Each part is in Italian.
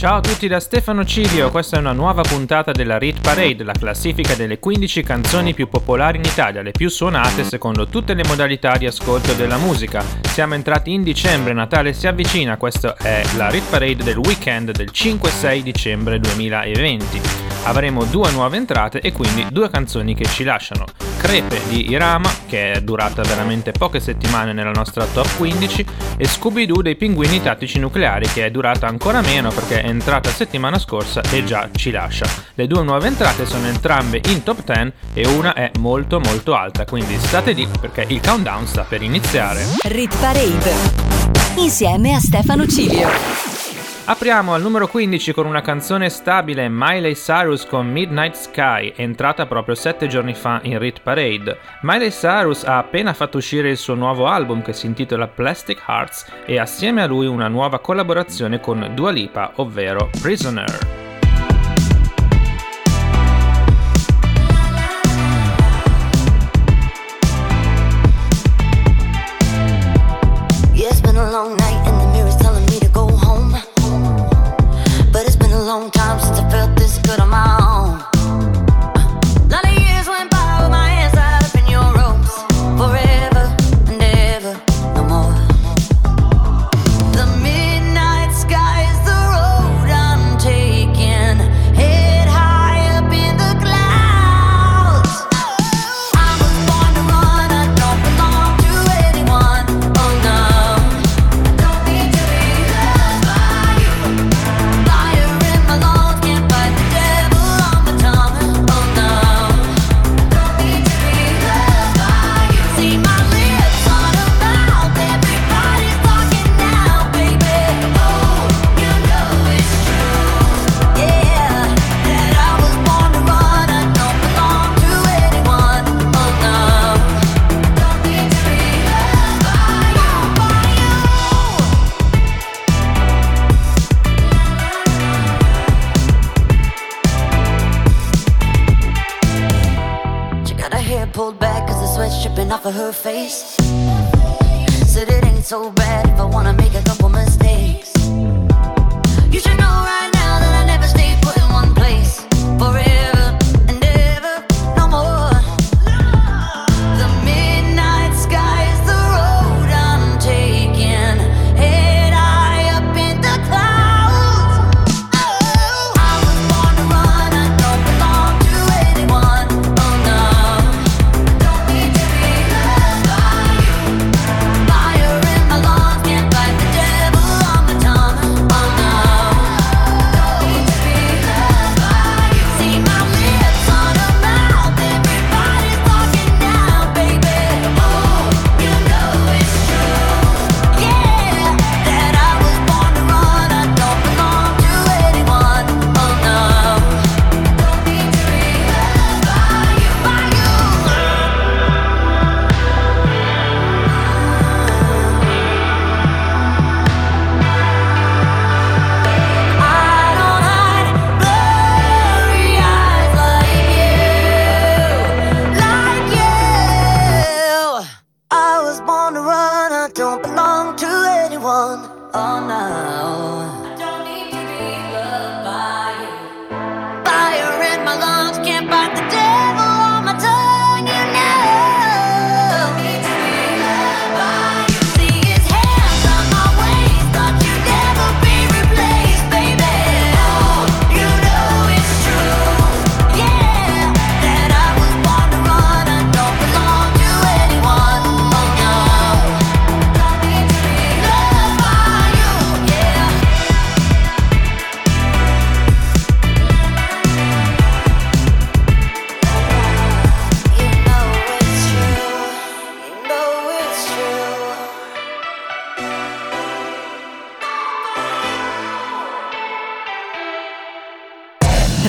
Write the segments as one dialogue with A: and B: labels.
A: Ciao a tutti da Stefano Cilio, questa è una nuova puntata della Rit Parade, la classifica delle 15 canzoni più popolari in Italia, le più suonate secondo tutte le modalità di ascolto della musica. Siamo entrati in dicembre, Natale si avvicina, questa è la Rit Parade del weekend del 5-6 dicembre 2020. Avremo due nuove entrate e quindi due canzoni che ci lasciano. Crepe di Irama, che è durata veramente poche settimane nella nostra top 15, e Scooby-Doo dei Pinguini Tattici Nucleari, che è durata ancora meno perché è entrata settimana scorsa e già ci lascia. Le due nuove entrate sono entrambe in top 10 e una è molto molto alta, quindi state lì perché il countdown sta per iniziare.
B: Rit Parade. Insieme a Stefano Cilio.
A: Apriamo al numero 15 con una canzone stabile, Miley Cyrus con Midnight Sky, entrata proprio 7 giorni fa in Rit Parade. Miley Cyrus ha appena fatto uscire il suo nuovo album che si intitola Plastic Hearts e assieme a lui una nuova collaborazione con Dua Lipa, ovvero Prisoner.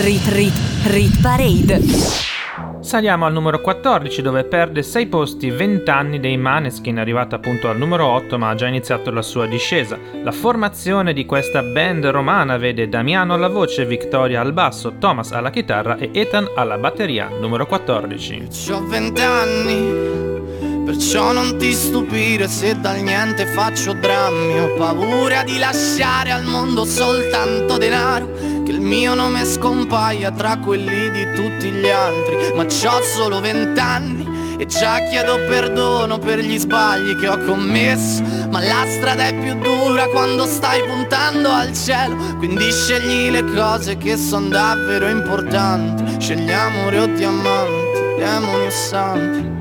C: Rit Rit Rit Parade. Saliamo al numero 14 dove perde 6 posti 20 anni dei Maneskin, arrivata appunto al numero 8 ma ha già iniziato la sua discesa. La formazione di questa band romana vede Damiano alla voce, Victoria al basso, Thomas alla chitarra e Ethan alla batteria, numero 14.
D: Ho 20 anni, perciò non ti stupire se dal niente faccio drammi, ho paura di lasciare al mondo soltanto denaro che il mio nome scompaia tra quelli di tutti gli altri. Ma c'ho solo vent'anni e già chiedo perdono per gli sbagli che ho commesso. Ma la strada è più dura quando stai puntando al cielo. Quindi scegli le cose che sono davvero importanti. Scegli amore o diamanti, demoni o santi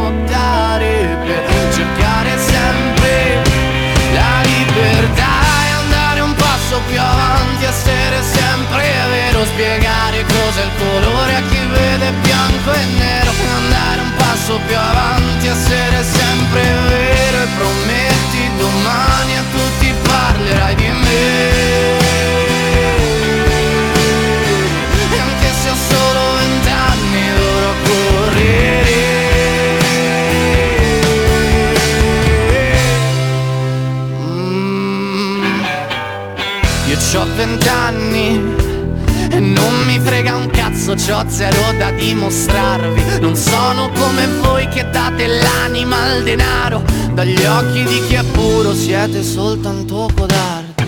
D: essere sempre vero, spiegare cos'è il colore a chi vede bianco e nero, andare un passo più avanti, essere sempre vero e prometti domani a vent'anni e non mi frega un cazzo, c'ho zero da dimostrarvi. Non sono come voi che date l'anima al denaro. Dagli occhi di chi è puro siete soltanto codardi.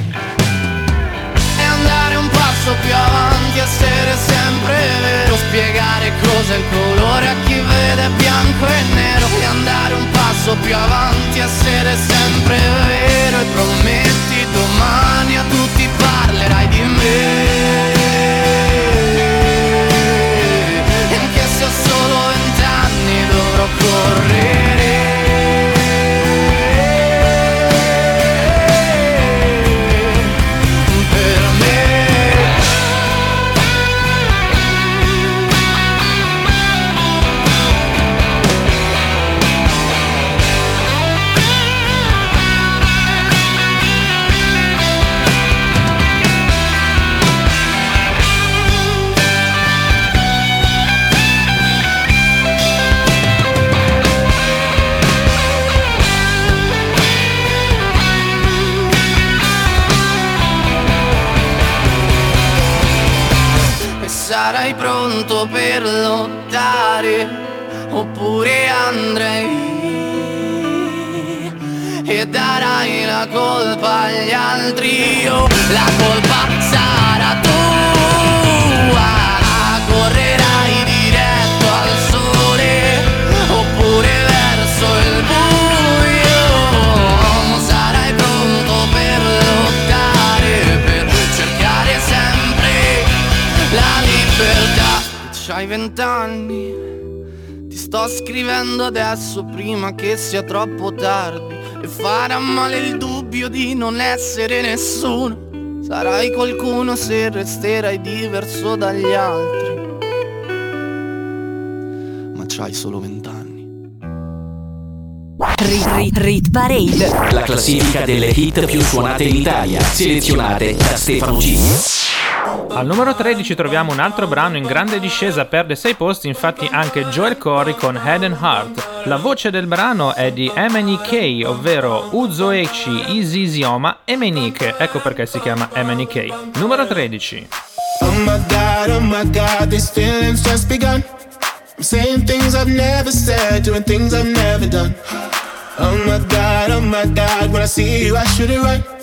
D: E andare un passo più avanti, essere sempre vero. Spiegare cos'è il colore a chi vede bianco e nero. E andare un passo più avanti, essere sempre vero. E prometti domani a tutti parlerai di me. E anche se ho solo vent'anni dovrò correre. Sarai pronto per lottare oppure andrai e darai la colpa agli altri. O la colpa C'hai vent'anni. Ti sto scrivendo adesso prima che sia troppo tardi. E farà male il dubbio di non essere nessuno. Sarai qualcuno se resterai diverso dagli altri. Ma c'hai solo vent'anni.
B: Rit, rit, rit Parade.
E: La classifica delle hit più suonate in Italia, selezionate da Stefano G.
C: Al numero 13 troviamo un altro brano in grande discesa, perde 6 posti infatti anche Joel Corey con Head and Heart. La voce del brano è di MNK, ovvero Uzoechi Izizioma Emenike, ecco perché si chiama MNK. Numero 13.
F: Oh my god, oh my god, these feelings just begun. I'm saying things I've never said, doing things I've never done. Oh my god, oh my god, when I see you, I shoot it right.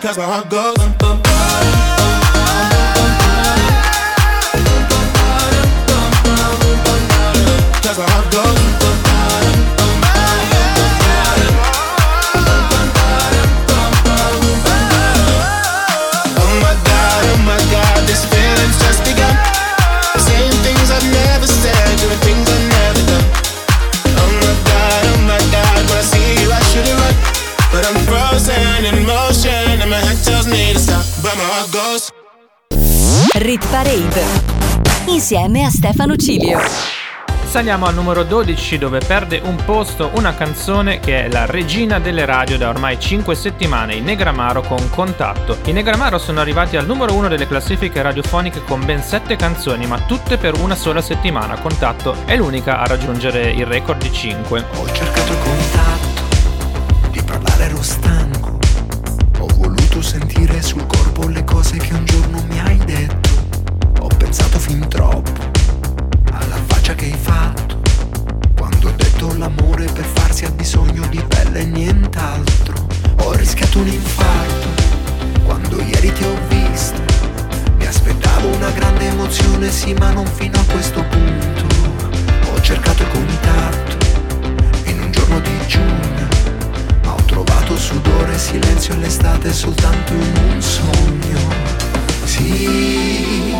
F: Cause where I
B: go. Parade insieme a Stefano Cilio.
C: Saliamo al numero 12 dove perde un posto una canzone che è la regina delle radio da ormai 5 settimane, i Negramaro con Contatto. I Negramaro sono arrivati al numero 1 delle classifiche radiofoniche con ben 7 canzoni, ma tutte per una sola settimana. Contatto è l'unica a raggiungere il record di 5.
G: Ho cercato il contatto, di parlare ero stanco. Ho voluto sentire sul corpo le cose che un giorno nient'altro. Ho rischiato un infarto quando ieri ti ho visto. Mi aspettavo una grande emozione, sì, ma non fino a questo punto. Ho cercato il contatto in un giorno di giugno, ma ho trovato sudore, silenzio e l'estate soltanto in un sogno. Sì,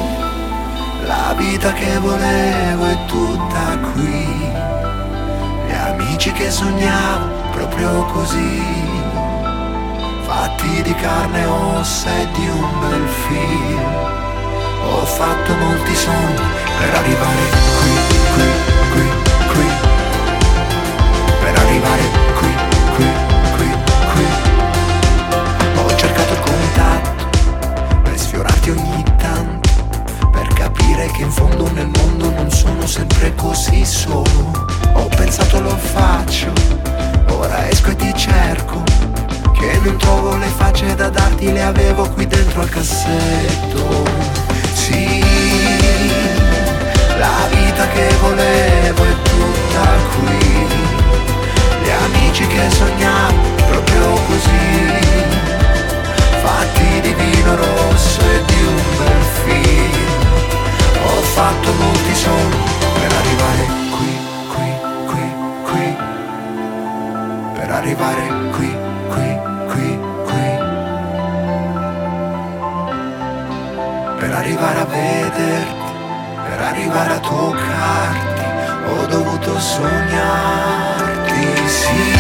G: la vita che volevo è tutta qui, gli amici che sognavo proprio così, fatti di carne e ossa e di un bel film. Ho fatto molti sogni per arrivare qui, qui, qui, qui. Per arrivare qui, qui, qui, qui. Ho cercato il contatto per sfiorarti ogni tanto. Per capire che in fondo nel mondo non sono sempre così solo. Ho pensato lo faccio, ora esco e ti cerco. Che non trovo le facce da darti, le avevo qui dentro al cassetto. Sì, la vita che volevo è tutta qui. Gli amici che sognavo proprio così. Fatti di vino rosso e di un bel film. Ho fatto molti sogni per arrivare arrivare qui, qui, qui, qui. Per arrivare a vederti, per arrivare a toccarti, ho dovuto sognarti, sì.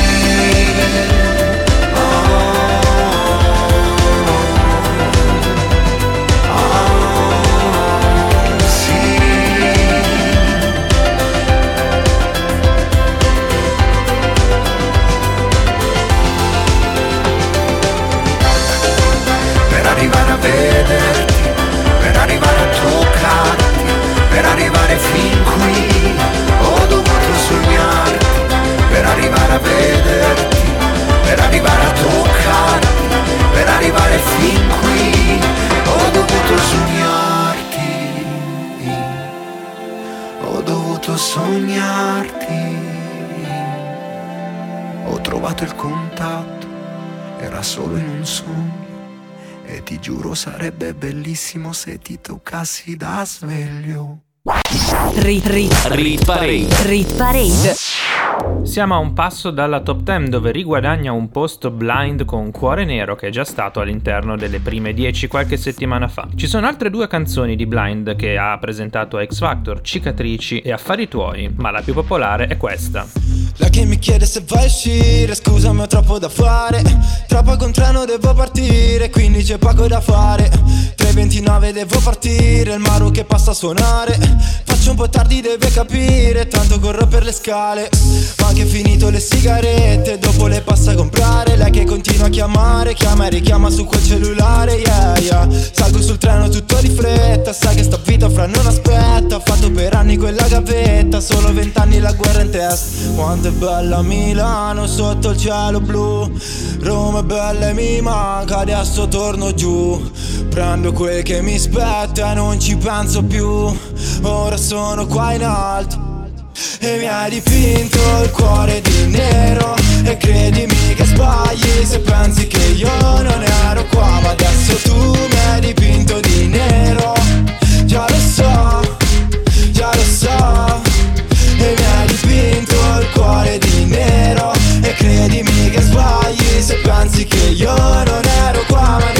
G: Se ti toccassi da sveglio.
B: Rit, rit,
E: Rit Parade.
B: rit parade.
C: Siamo a un passo dalla top 10 dove riguadagna un posto blind con Cuore Nero che è già stato all'interno delle prime 10 qualche settimana fa. Ci sono altre due canzoni di blind che ha presentato a X Factor, Cicatrici e Affari Tuoi, ma la più popolare è questa.
H: La che mi chiede se vai a uscire Scusami ho troppo da fare. Tra poco un treno devo partire Quindi c'è poco da fare. 3.29 devo partire Il Maru che passa a suonare. Faccio un po' tardi deve capire Tanto corro per le scale. Ma anche finito le sigarette Dopo le passa a comprare. Lei che continua a chiamare Chiama e richiama su quel cellulare Yeah yeah. Salgo sul treno tutto di fretta Sai che sta vita fra non aspetta. Ho fatto per anni quella gavetta Solo vent'anni la guerra in testa. Quanto è bella Milano sotto il cielo blu. Roma è bella e mi manca Adesso torno giù. Prendo quel che mi spetta e non ci penso più. Ora sono qua in alto. E mi hai dipinto il cuore di nero. E credimi che sbagli se pensi che io non ero qua. Ma adesso tu mi hai dipinto di nero. Già lo so, già lo so E mi hai dipinto il cuore di nero. E credimi che sbagli se pensi che io non ero qua Ma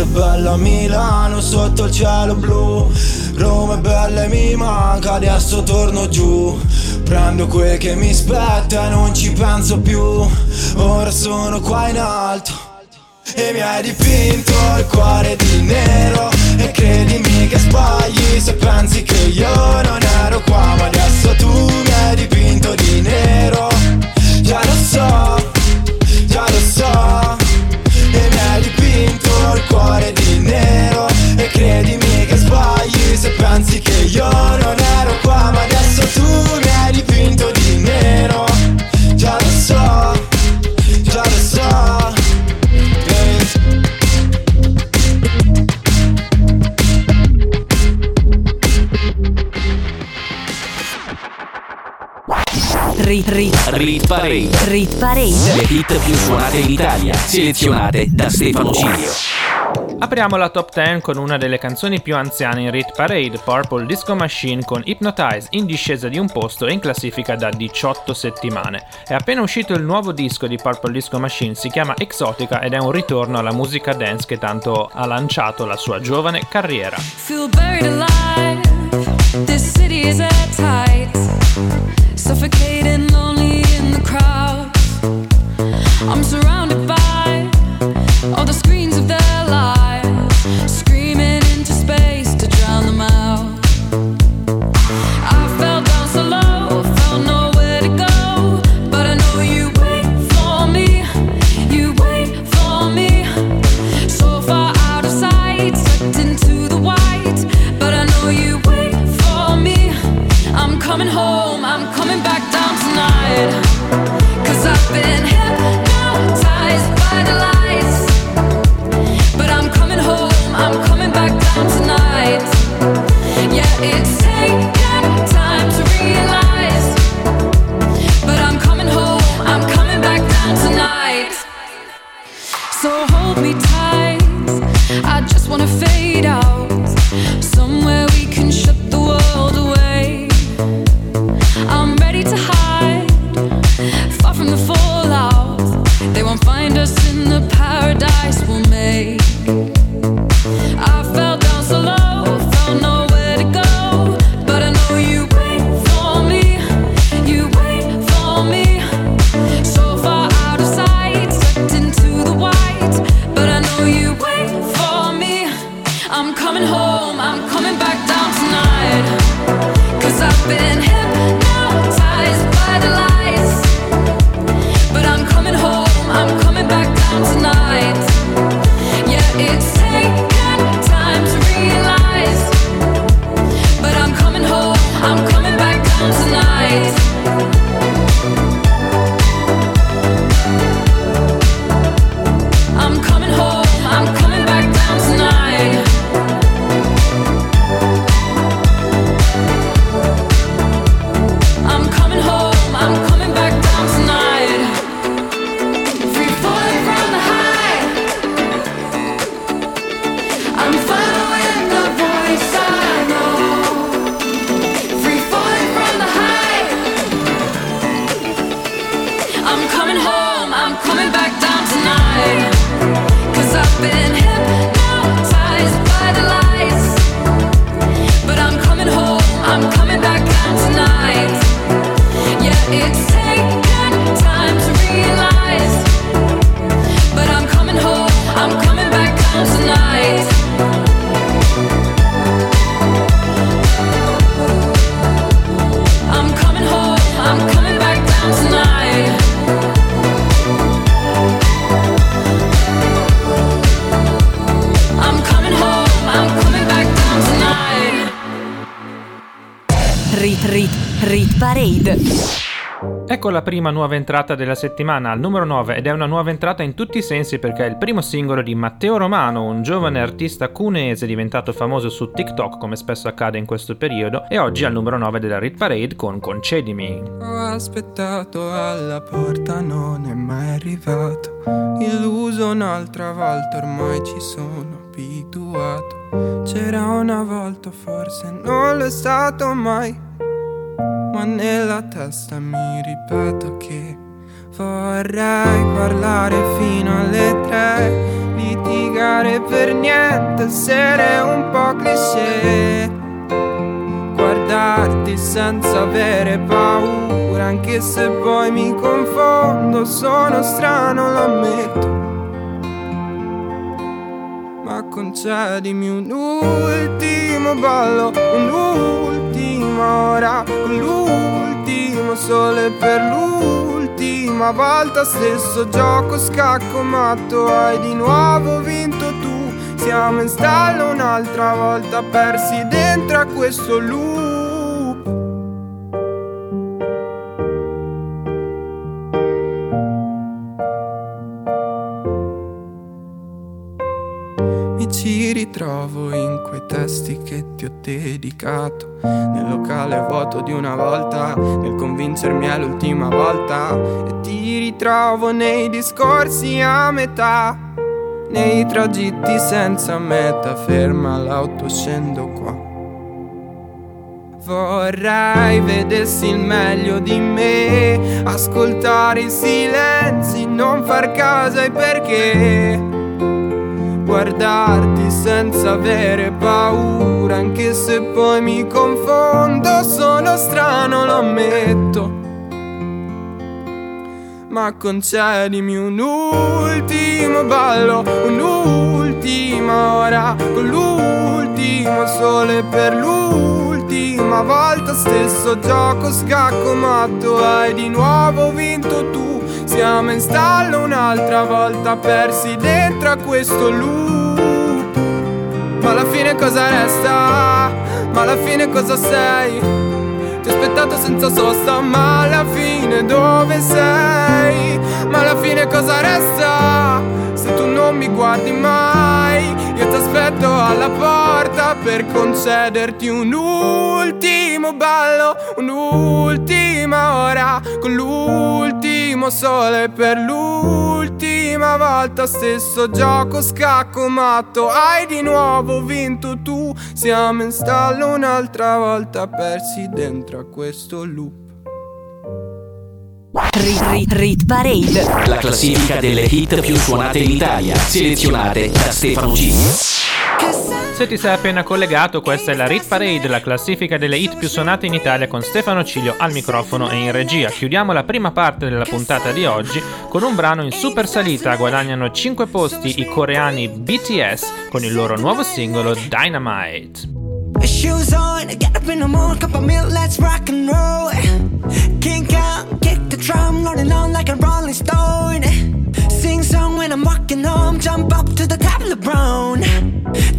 H: È bella Milano sotto il cielo blu. Roma è bella e mi manca Adesso torno giù. Prendo quel che mi spetta e non ci penso più. Ora sono qua in alto e mi hai dipinto il cuore di nero. E credimi che sbagli se pensi che io
B: Rit,
E: Parade.
B: rit parade.
E: Le hit più suonate in Italia, selezionate da Stefano Cilio.
C: Apriamo la top 10 con una delle canzoni più anziane in Rit Parade, Purple Disco Machine con Hypnotize in discesa di un posto e in classifica da 18 settimane. È appena uscito il nuovo disco di Purple Disco Machine, si chiama Exotica ed è un ritorno alla musica dance che tanto ha lanciato la sua giovane carriera.
I: Feel buried alive. This city is at tight. Suffocating, I'm surrounded
C: la prima nuova entrata della settimana al numero 9 ed è una nuova entrata in tutti i sensi perché è il primo singolo di Matteo Romano, un giovane artista cuneese diventato famoso su TikTok come spesso accade in questo periodo e oggi al numero 9 della Rit Parade con Concedimi.
J: Ho aspettato alla porta, non è mai arrivato. Illuso un'altra volta, ormai ci sono abituato. C'era una volta, forse non lo è stato mai. Ma nella testa mi ripeto che vorrei parlare fino alle tre. Litigare per niente, essere un po' cliché guardarti senza avere paura, anche se poi mi confondo, sono strano, lo ammetto. Ma concedimi un ultimo ballo, un'ultima ora, l'ultimo sole per l'ultima volta, stesso gioco scacco matto, hai di nuovo vinto tu. Siamo in stallo un'altra volta, persi dentro a questo loop. Mi ci ritrovo in quei testi che ti ho dedicato. Locale vuoto di una volta, nel convincermi è l'ultima volta. E ti ritrovo nei discorsi a metà. Nei tragitti senza meta, ferma l'auto, scendo qua. Vorrei vedessi il meglio di me, ascoltare i silenzi, non far caso ai perché. Guardarti senza avere paura, anche se poi mi confondo, sono strano, lo ammetto. Ma concedimi un ultimo ballo, un'ultima ora, con l'ultimo sole per l'ultima volta, stesso gioco scacco matto, hai di nuovo vinto tu. Siamo in stallo un'altra volta, persi dentro a questo loop. Ma alla fine cosa resta? Ma alla fine cosa sei? Ti ho aspettato senza sosta, ma alla fine dove sei? Ma alla fine cosa resta? Se tu non mi guardi mai, io ti aspetto alla porta per concederti un ultimo ballo, un'ultima ora, con l'ultimo sole per l'ultima volta, stesso gioco scacco matto, hai di nuovo vinto tu, siamo in stallo un'altra volta, persi dentro a questo loop.
B: Rit Rit Rit Parade.
E: La classifica delle hit più suonate in Italia, selezionate da Stefano G.
C: Se ti sei appena collegato, questa è la Rit Parade, la classifica delle hit più suonate in Italia con Stefano Cilio al microfono e in regia. Chiudiamo la prima parte della puntata di oggi con un brano in super salita. Guadagnano 5 posti i coreani BTS con il loro nuovo singolo Dynamite.
K: Shoes on, get up in the morning, cup of milk, let's rock and roll. Kink out, kick the drum, rolling on like a rolling stone. Song when I'm walking home, jump up to the top of the brown.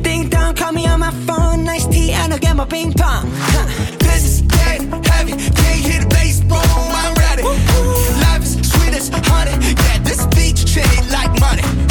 K: Ding dong, call me on my phone, nice tea, and I'll get my ping pong. Huh.
L: This is dead heavy, can't hear the bass, boom, I'm ready. Life is sweet as honey, yeah, this beat chain like money.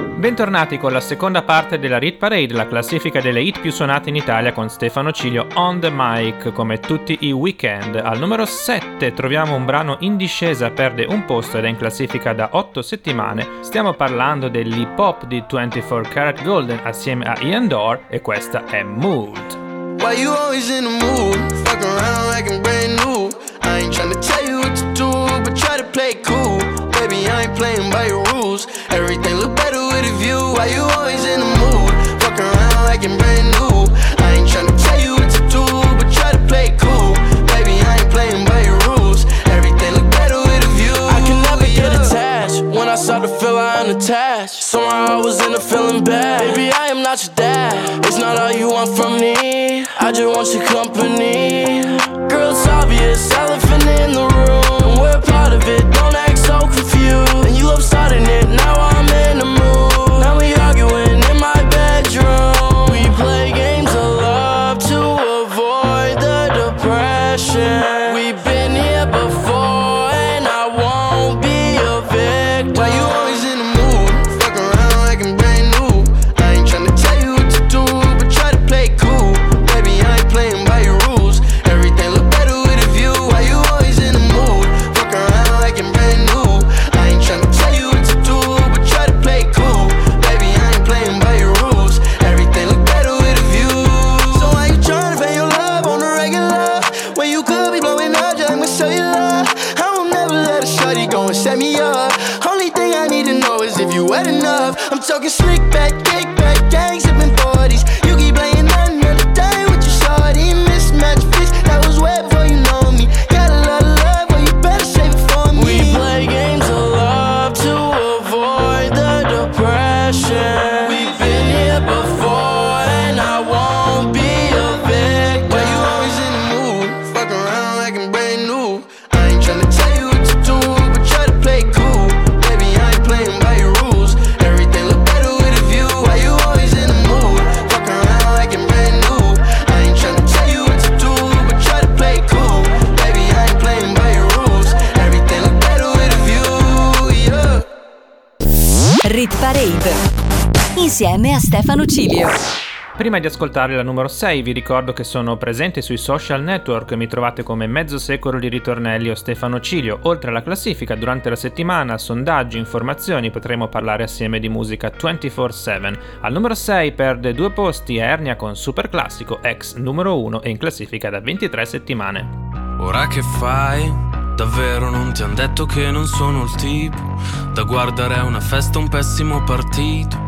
C: Bentornati con la seconda parte della Rit Parade, la classifica delle hit più suonate in Italia con Stefano Cilio on the mic, come tutti i weekend. Al numero 7 troviamo un brano in discesa, perde un posto ed è in classifica da 8 settimane. Stiamo parlando dell'hip hop di 24 Karat Golden assieme a Ian Dore e questa è Mood.
M: Why you always in the mood? Fuck around like I'm brand new. I ain't tryna tell you Why you always in the mood? Fuck around like I'm brand new. I ain't tryna tell you what to do, but try to play cool. Baby, I ain't playing by your rules. Everything look better with a view.
N: I can never get attached. When I start to feel I am attached. Somehow I was in a feeling bad. Baby, I am not your dad. It's not all you want from me. I just want your company. Girl, it's obvious, elephant
B: Stefano Cilio.
C: Prima di ascoltare la numero 6 vi ricordo che sono presente sui social network, mi trovate come Mezzo Secolo di Ritornelli o Stefano Cilio. Oltre alla classifica, durante la settimana, sondaggi, informazioni, potremo parlare assieme di musica 24-7. Al numero 6 perde due posti Ernia con Super Classico, ex numero 1 e in classifica da 23 settimane.
O: Ora che fai? Davvero non ti han detto che non sono il tipo da guardare a una festa un pessimo partito.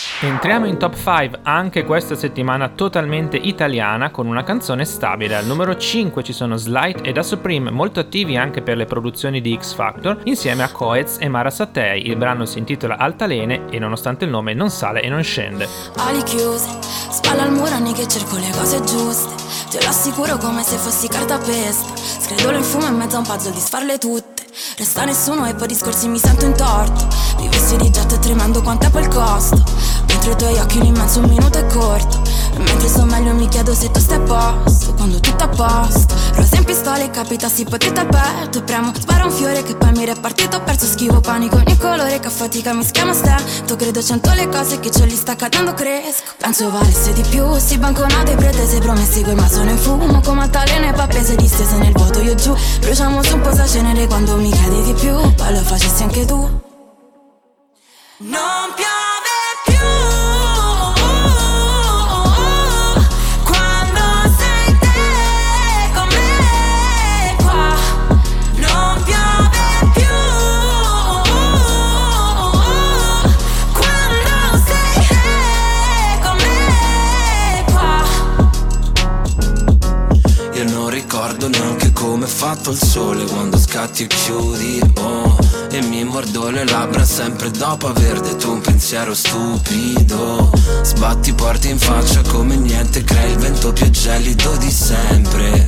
C: Entriamo in top 5 anche questa settimana totalmente italiana con una canzone stabile. Al numero 5 ci sono Slight e Da Supreme, molto attivi anche per le produzioni di X Factor, insieme a Coez e Mara Sattei. Il brano si intitola Altalene e nonostante il nome non sale e non scende.
P: Ali chiuse, spalla al muro anni che cerco le cose giuste. Te lo assicuro come se fossi cartapesta. Scredolo in fumo in mezzo a un puzzle di sfarle tutte. Resta nessuno e poi discorsi mi sento in torto. Vivessi di e tremando quanto è quel costo. Mentre i tuoi occhi un immenso minuto è corto. Mentre sto meglio mi chiedo se tu stai a posto. Quando tutto a posto. Rosa in pistola e capitassi potete al petto. E premo, spara un fiore che poi mi repartito. Perso schivo panico ogni colore che a fatica mi schiama stento. Credo cento le cose che ce li sta cadendo cresco. Penso valesse di più. Si banconate pretese promessi quel ma sono in fumo. Come altalene pappese distese nel vuoto io giù. Bruciamo su un po' cenere quando mi chiedi di più. Poi lo facessi anche tu. Non piove
Q: fatto il sole quando scatti e chiudi, oh E mi mordo le labbra sempre dopo aver detto un pensiero stupido. Sbatti porti in faccia come niente, crei il vento più gelido di sempre.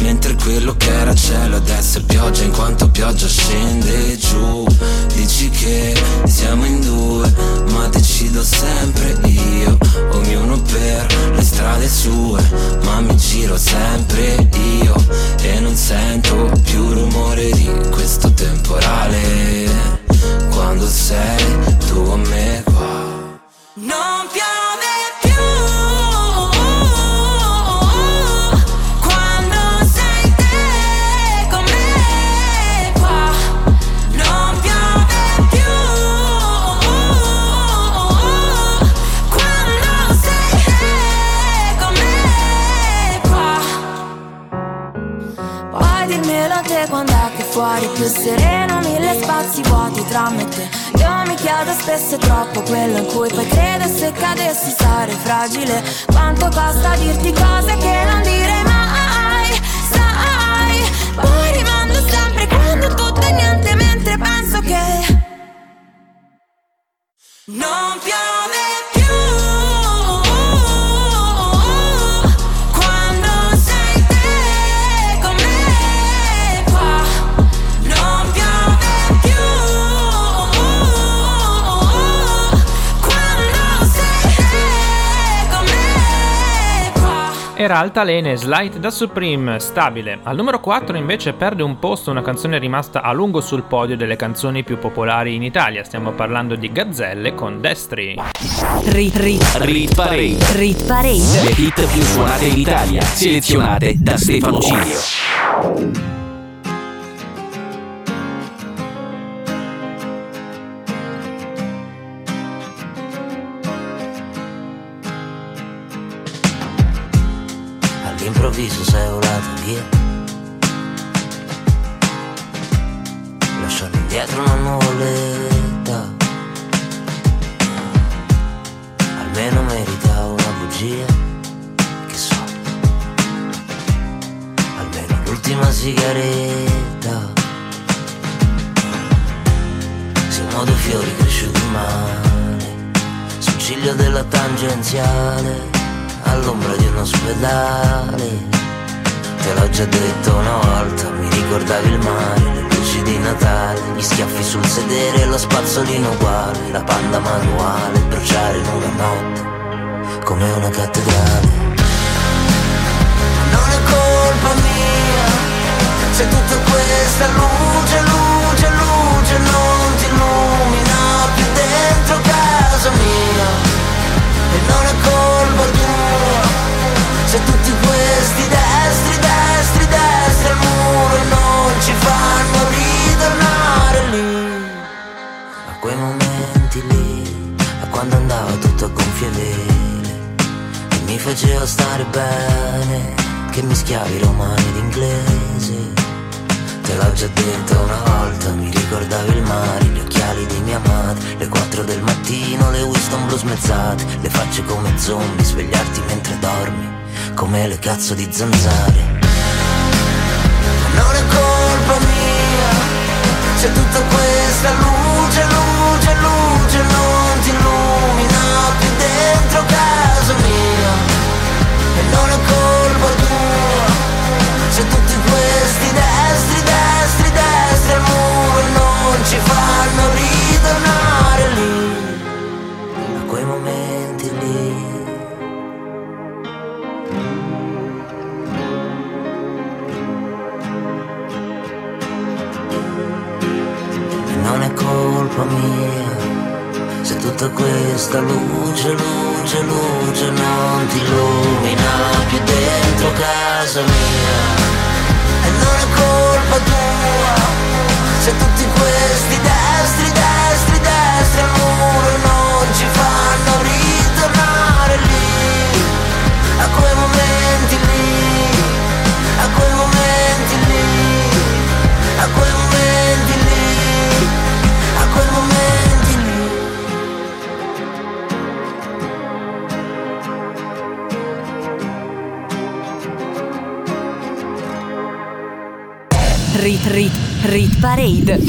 Q: Mentre quello che era cielo adesso è pioggia in quanto pioggia scende giù. Dici che siamo in due, ma decido sempre io. Ognuno per le strade sue, ma mi giro sempre io. E non sento più rumore di questo temporale. Quando sei tu a me qua
P: Non fuori più sereno Mille spazi vuoti tra me e te. Io mi chiedo spesso troppo quello in cui poi credo Se cadessi sarei fragile. Quanto costa dirti cose che non direi mai? Sai Poi rimando sempre quando tutto è niente Mentre penso che non piove
C: Era Altalene Slight da Supreme, stabile. Al numero 4 invece perde un posto una canzone rimasta a lungo sul podio delle canzoni più popolari in Italia. Stiamo parlando di Gazzelle con Destri.
B: Rit, rit,
E: Rit Parade.
B: rit parade.
E: Le hit più suonate in Italia, selezionate da Stefano Cilio.
R: All'improvviso sei volata via. Lasciando indietro una nuvoletta Almeno merita una bugia Che so. Almeno l'ultima sigaretta. Siamo due fiori cresciuti male Sul ciglio della tangenziale all'ombra di un ospedale.
Q: Te l'ho già detto una volta, mi ricordavi il mare, le luci di Natale, gli schiaffi sul sedere, lo spazzolino uguale, la panda manuale, bruciare in una notte, come una cattedrale. Non è colpa mia, se tutta questa luce, mi faceva stare bene, che mischiavi romani ed inglese. Te l'ho già detto una volta, mi ricordavi il mare, gli occhiali di mia madre, le 4 del mattino, le Winston blu smezzate, le facce come zombie, svegliarti mentre dormi, come le cazzo di zanzare. Non è colpa mia, se tutta questa luce, luce, luce non ti illumina più dentro casa ci fanno ritornare lì, a quei momenti lì. E non è colpa mia se tutta questa luce, luce, luce non ti illumina più dentro casa mia. Se tutti questi destri, destri, destri al muro non ci fanno
B: Parade.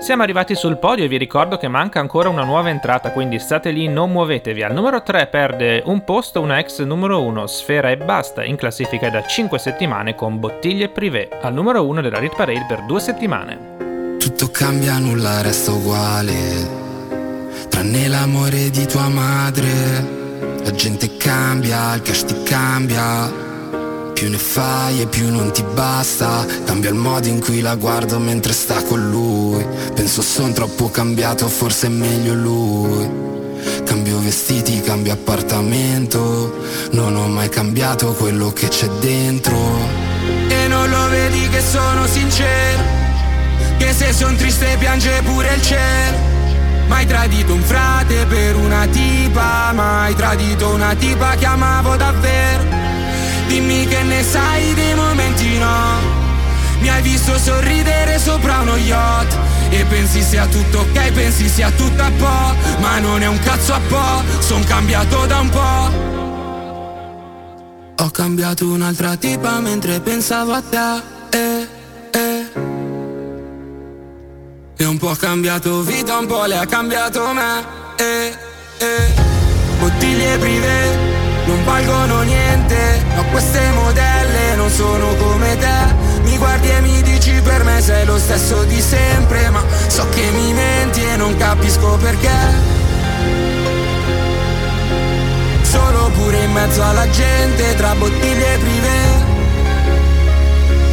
C: Siamo arrivati sul podio e vi ricordo che manca ancora una nuova entrata, quindi state lì, non muovetevi. Al numero 3 perde un posto una ex numero 1, Sfera e Basta, in classifica da 5 settimane con Bottiglie Privé, al numero 1 della Rit Parade per 2 settimane.
G: Tutto cambia, nulla resta uguale. Tranne l'amore di tua madre. La gente cambia, il cash ti cambia. Più ne fai e più non ti basta. Cambia il modo in cui la guardo mentre sta con lui. Penso son troppo cambiato, forse è meglio lui. Cambio vestiti, cambio appartamento. Non ho mai cambiato quello che c'è dentro.
S: E non lo vedi che sono sincero Che se son triste piange pure il cielo Mai tradito un frate per una tipa Mai tradito una tipa che amavo davvero Dimmi che ne sai dei momenti no Mi hai visto sorridere sopra uno yacht E pensi sia tutto ok, pensi sia tutto a po' Ma non è un cazzo a po', son cambiato da un po'
G: Ho cambiato un'altra tipa mentre pensavo a te. Eh, eh. E un po' ha cambiato vita, un po' le ha cambiato me. Eh, eh.
S: Bottiglie privé non valgono niente Ma queste modelle non sono come te. Mi guardi e mi dici per me sei lo stesso di sempre Ma so che mi menti e non capisco perché. Solo pure in mezzo alla gente tra bottiglie privé.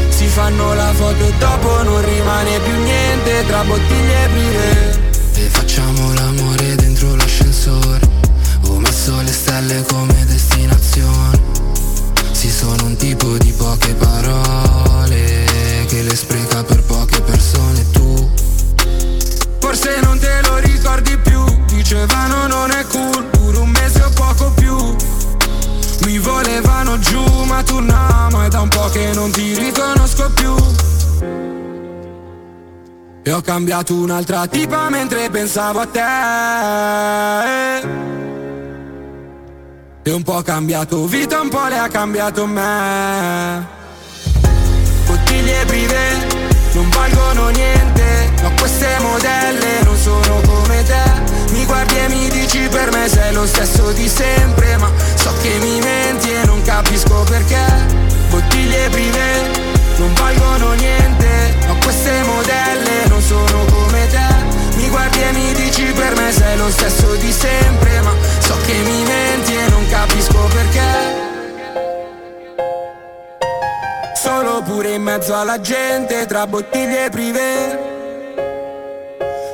S: Si fanno la foto e dopo non rimane più niente tra bottiglie privé.
G: E facciamo l'amore dentro l'ascensore. Messo le stelle come destinazione. Sì, sono un tipo di poche parole che le spreca per poche persone. Tu
S: Forse non te lo ricordi più Dicevano non è cool Pure un mese o poco più Mi volevano giù ma tu no Ma è da un po' che non ti riconosco più E ho cambiato un'altra tipa mentre pensavo a te e un po' ha cambiato vita, un po' le ha cambiato me. Bottiglie prive non valgono niente Ma queste modelle non sono come te. Mi guardi e mi dici per me sei lo stesso di sempre Ma so che mi menti e non capisco perché. Bottiglie prive non valgono niente Ma queste modelle non sono come te. Mi guardi e mi dici per me sei lo stesso di sempre Ma so che mi menti e non capisco perché. Solo pure in mezzo alla gente tra bottiglie prive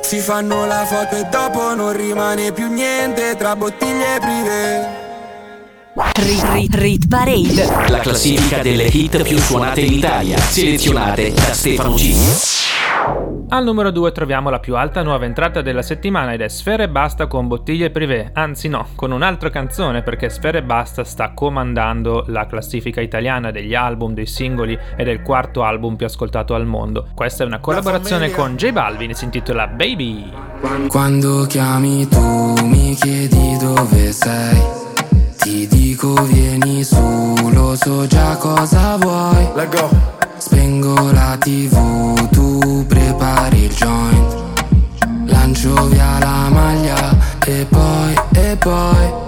S: si fanno la foto e dopo non rimane più niente tra bottiglie prive.
B: Rit, rit, rit Parade.
E: La classifica delle hit più suonate in Italia Selezionate da Stefano G
C: al numero 2 troviamo la più alta nuova entrata della settimana ed è Sfere Basta con Bottiglie Privé, anzi no, con un'altra canzone perché Sfere Basta sta comandando la classifica italiana degli album, dei singoli ed è il quarto album più ascoltato al mondo. Questa è una collaborazione con J Balvin e si intitola Baby.
S: Quando chiami tu mi chiedi dove sei. Ti dico vieni su, lo so già cosa vuoi. Spengo la tv, tu prepari il joint. Lancio via la maglia e poi, e poi,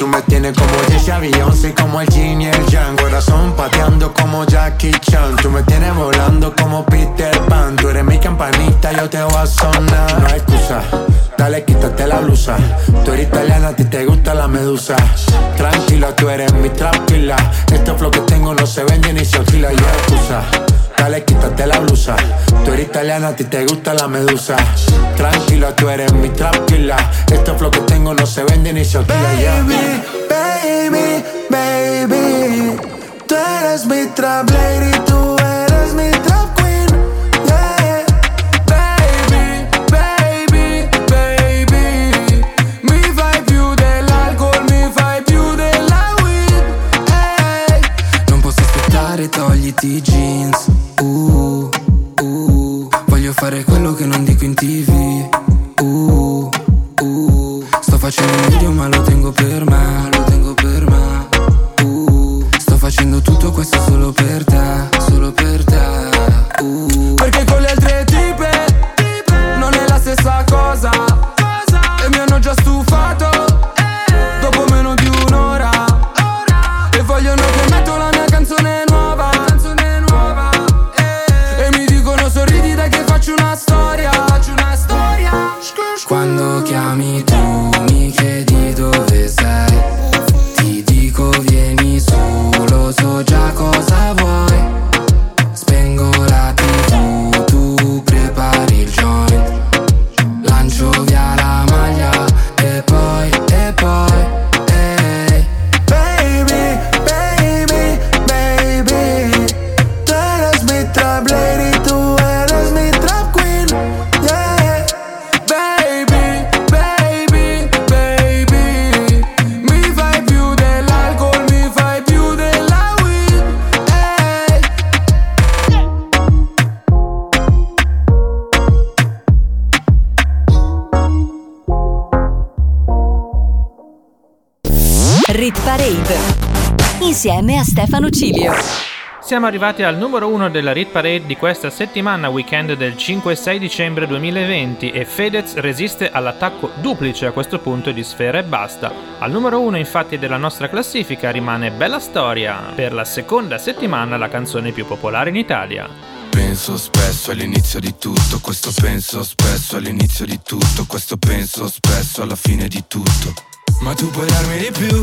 G: Tú me tienes como Jesse Beyoncé, como el Jin y el Yang. Corazón pateando como Jackie Chan. Tú me tienes volando como Peter Pan. Tú eres mi campanita, yo te voy a sonar. No hay excusa. Dale, quítate la blusa. Tú eres italiana, a ti te gusta la medusa. Tranquila, tú eres mi tranquila. Este flow que tengo no se vende ni se alquila. Y no hay excusa. Dale, quítate la blusa. Tú eres italiana, a ti te gusta la medusa. Tranquila, tú eres mi tranquila. Este flow que tengo no se vende ni se alquila. yeah.
S: Baby, baby, tú eres mi trap lady, tú eres mi trap aspettare, togliti i jeans. Uh, uh, voglio fare quello che non dico in tv. Uh, uh, sto facendo un video ma lo tengo per me,
B: Insieme a Stefano Cilio.
C: Siamo arrivati al numero 1 della Rit Parade di questa settimana, weekend del 5 e 6 dicembre 2020 e Fedez resiste all'attacco duplice a questo punto di Sfera e Basta. Al numero 1 infatti della nostra classifica rimane Bella Storia, per la seconda settimana la canzone più popolare in Italia.
T: Penso spesso all'inizio di tutto, questo penso spesso all'inizio di tutto, questo penso spesso alla fine di tutto. Ma tu puoi darmi di più.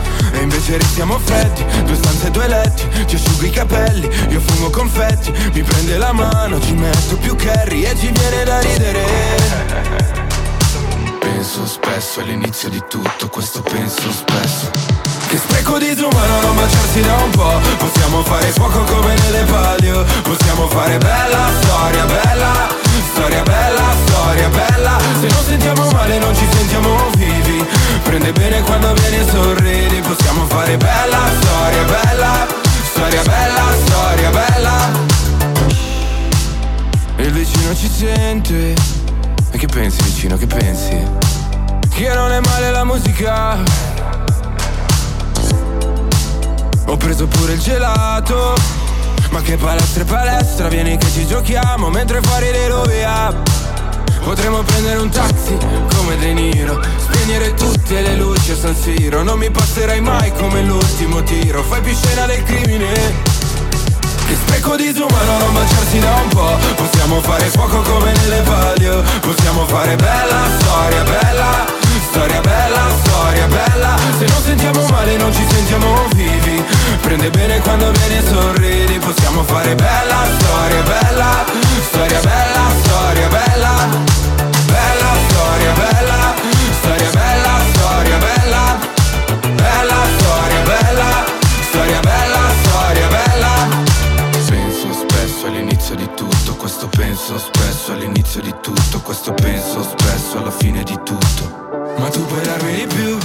T: E invece restiamo freddi Due stanze, due letti Ci asciugo i capelli Io fumo confetti Mi prende la mano Ci metto più curry E ci viene da ridere. Penso spesso all'inizio di tutto Questo penso spesso. Che spreco disumano non baciarsi da un po' Possiamo fare fuoco come nelle palio. Possiamo fare bella storia, bella Storia bella, storia bella. Se non sentiamo male non ci sentiamo vivi Prende bene quando vieni e sorridi Possiamo fare bella storia bella Storia bella, storia bella. E il vicino ci sente. E che pensi vicino, che pensi? Che non è male la musica. Ho preso pure il gelato. Ma che palestra e palestra Vieni che ci giochiamo Mentre fuori le rovia Potremmo prendere un taxi come De Niro Spegnere tutte le luci a San Siro. Non mi passerai mai come l'ultimo tiro. Fai più scena del crimine. Che spreco disumano non baciarsi da un po' Possiamo fare fuoco come nelle palio. Possiamo fare bella storia, bella Storia bella, storia bella. Se non sentiamo male non ci sentiamo vivi. Prende bene quando vieni e sorridi. Possiamo fare bella storia, bella Storia bella, storia bella. Bella storia, bella Storia bella, storia bella Bella storia, bella Storia bella, storia bella. Penso spesso all'inizio di tutto Questo penso spesso all'inizio di tutto Questo penso spesso alla fine di tutto. Ma tu puoi darmi di più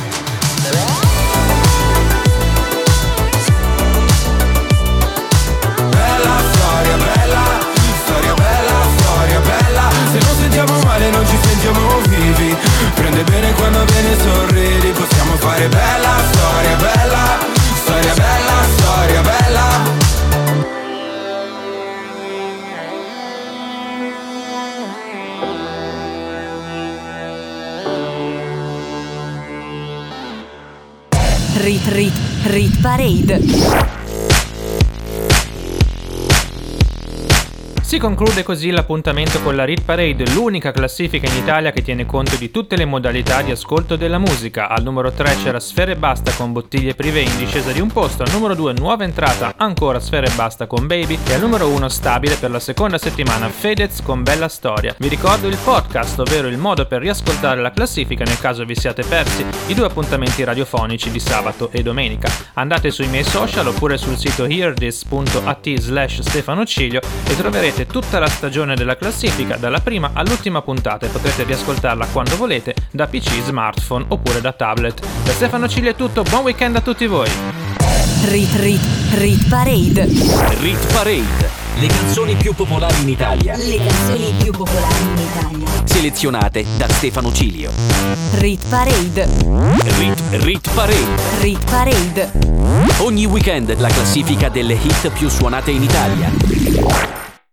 B: Parade.
C: Si conclude così l'appuntamento con la Rit Parade, l'unica classifica in Italia che tiene conto di tutte le modalità di ascolto della musica. Al numero 3 c'era Sfere e Basta con Bottiglie Privé in discesa di un posto, al numero 2 nuova entrata ancora Sfere e Basta con Baby e al numero 1 stabile per la seconda settimana Fedez con Bella Storia. Vi ricordo il podcast, ovvero il modo per riascoltare la classifica nel caso vi siate persi i due appuntamenti radiofonici di sabato e domenica. Andate sui miei social oppure sul sito hearthis.at slash Stefano Ciglio e troverete tutta la stagione della classifica dalla prima all'ultima puntata e potrete riascoltarla quando volete da PC, smartphone oppure da tablet. Da Stefano Ciglio è tutto, buon weekend a tutti voi!
B: Rit Rit Rit Parade.
E: Rit Parade. Le canzoni più popolari in Italia.
B: Le canzoni più popolari in Italia.
E: Selezionate da Stefano Cilio.
B: Rit Parade.
E: Rit, Rit Parade.
B: Rit Parade.
E: Ogni weekend la classifica delle hit più suonate in Italia.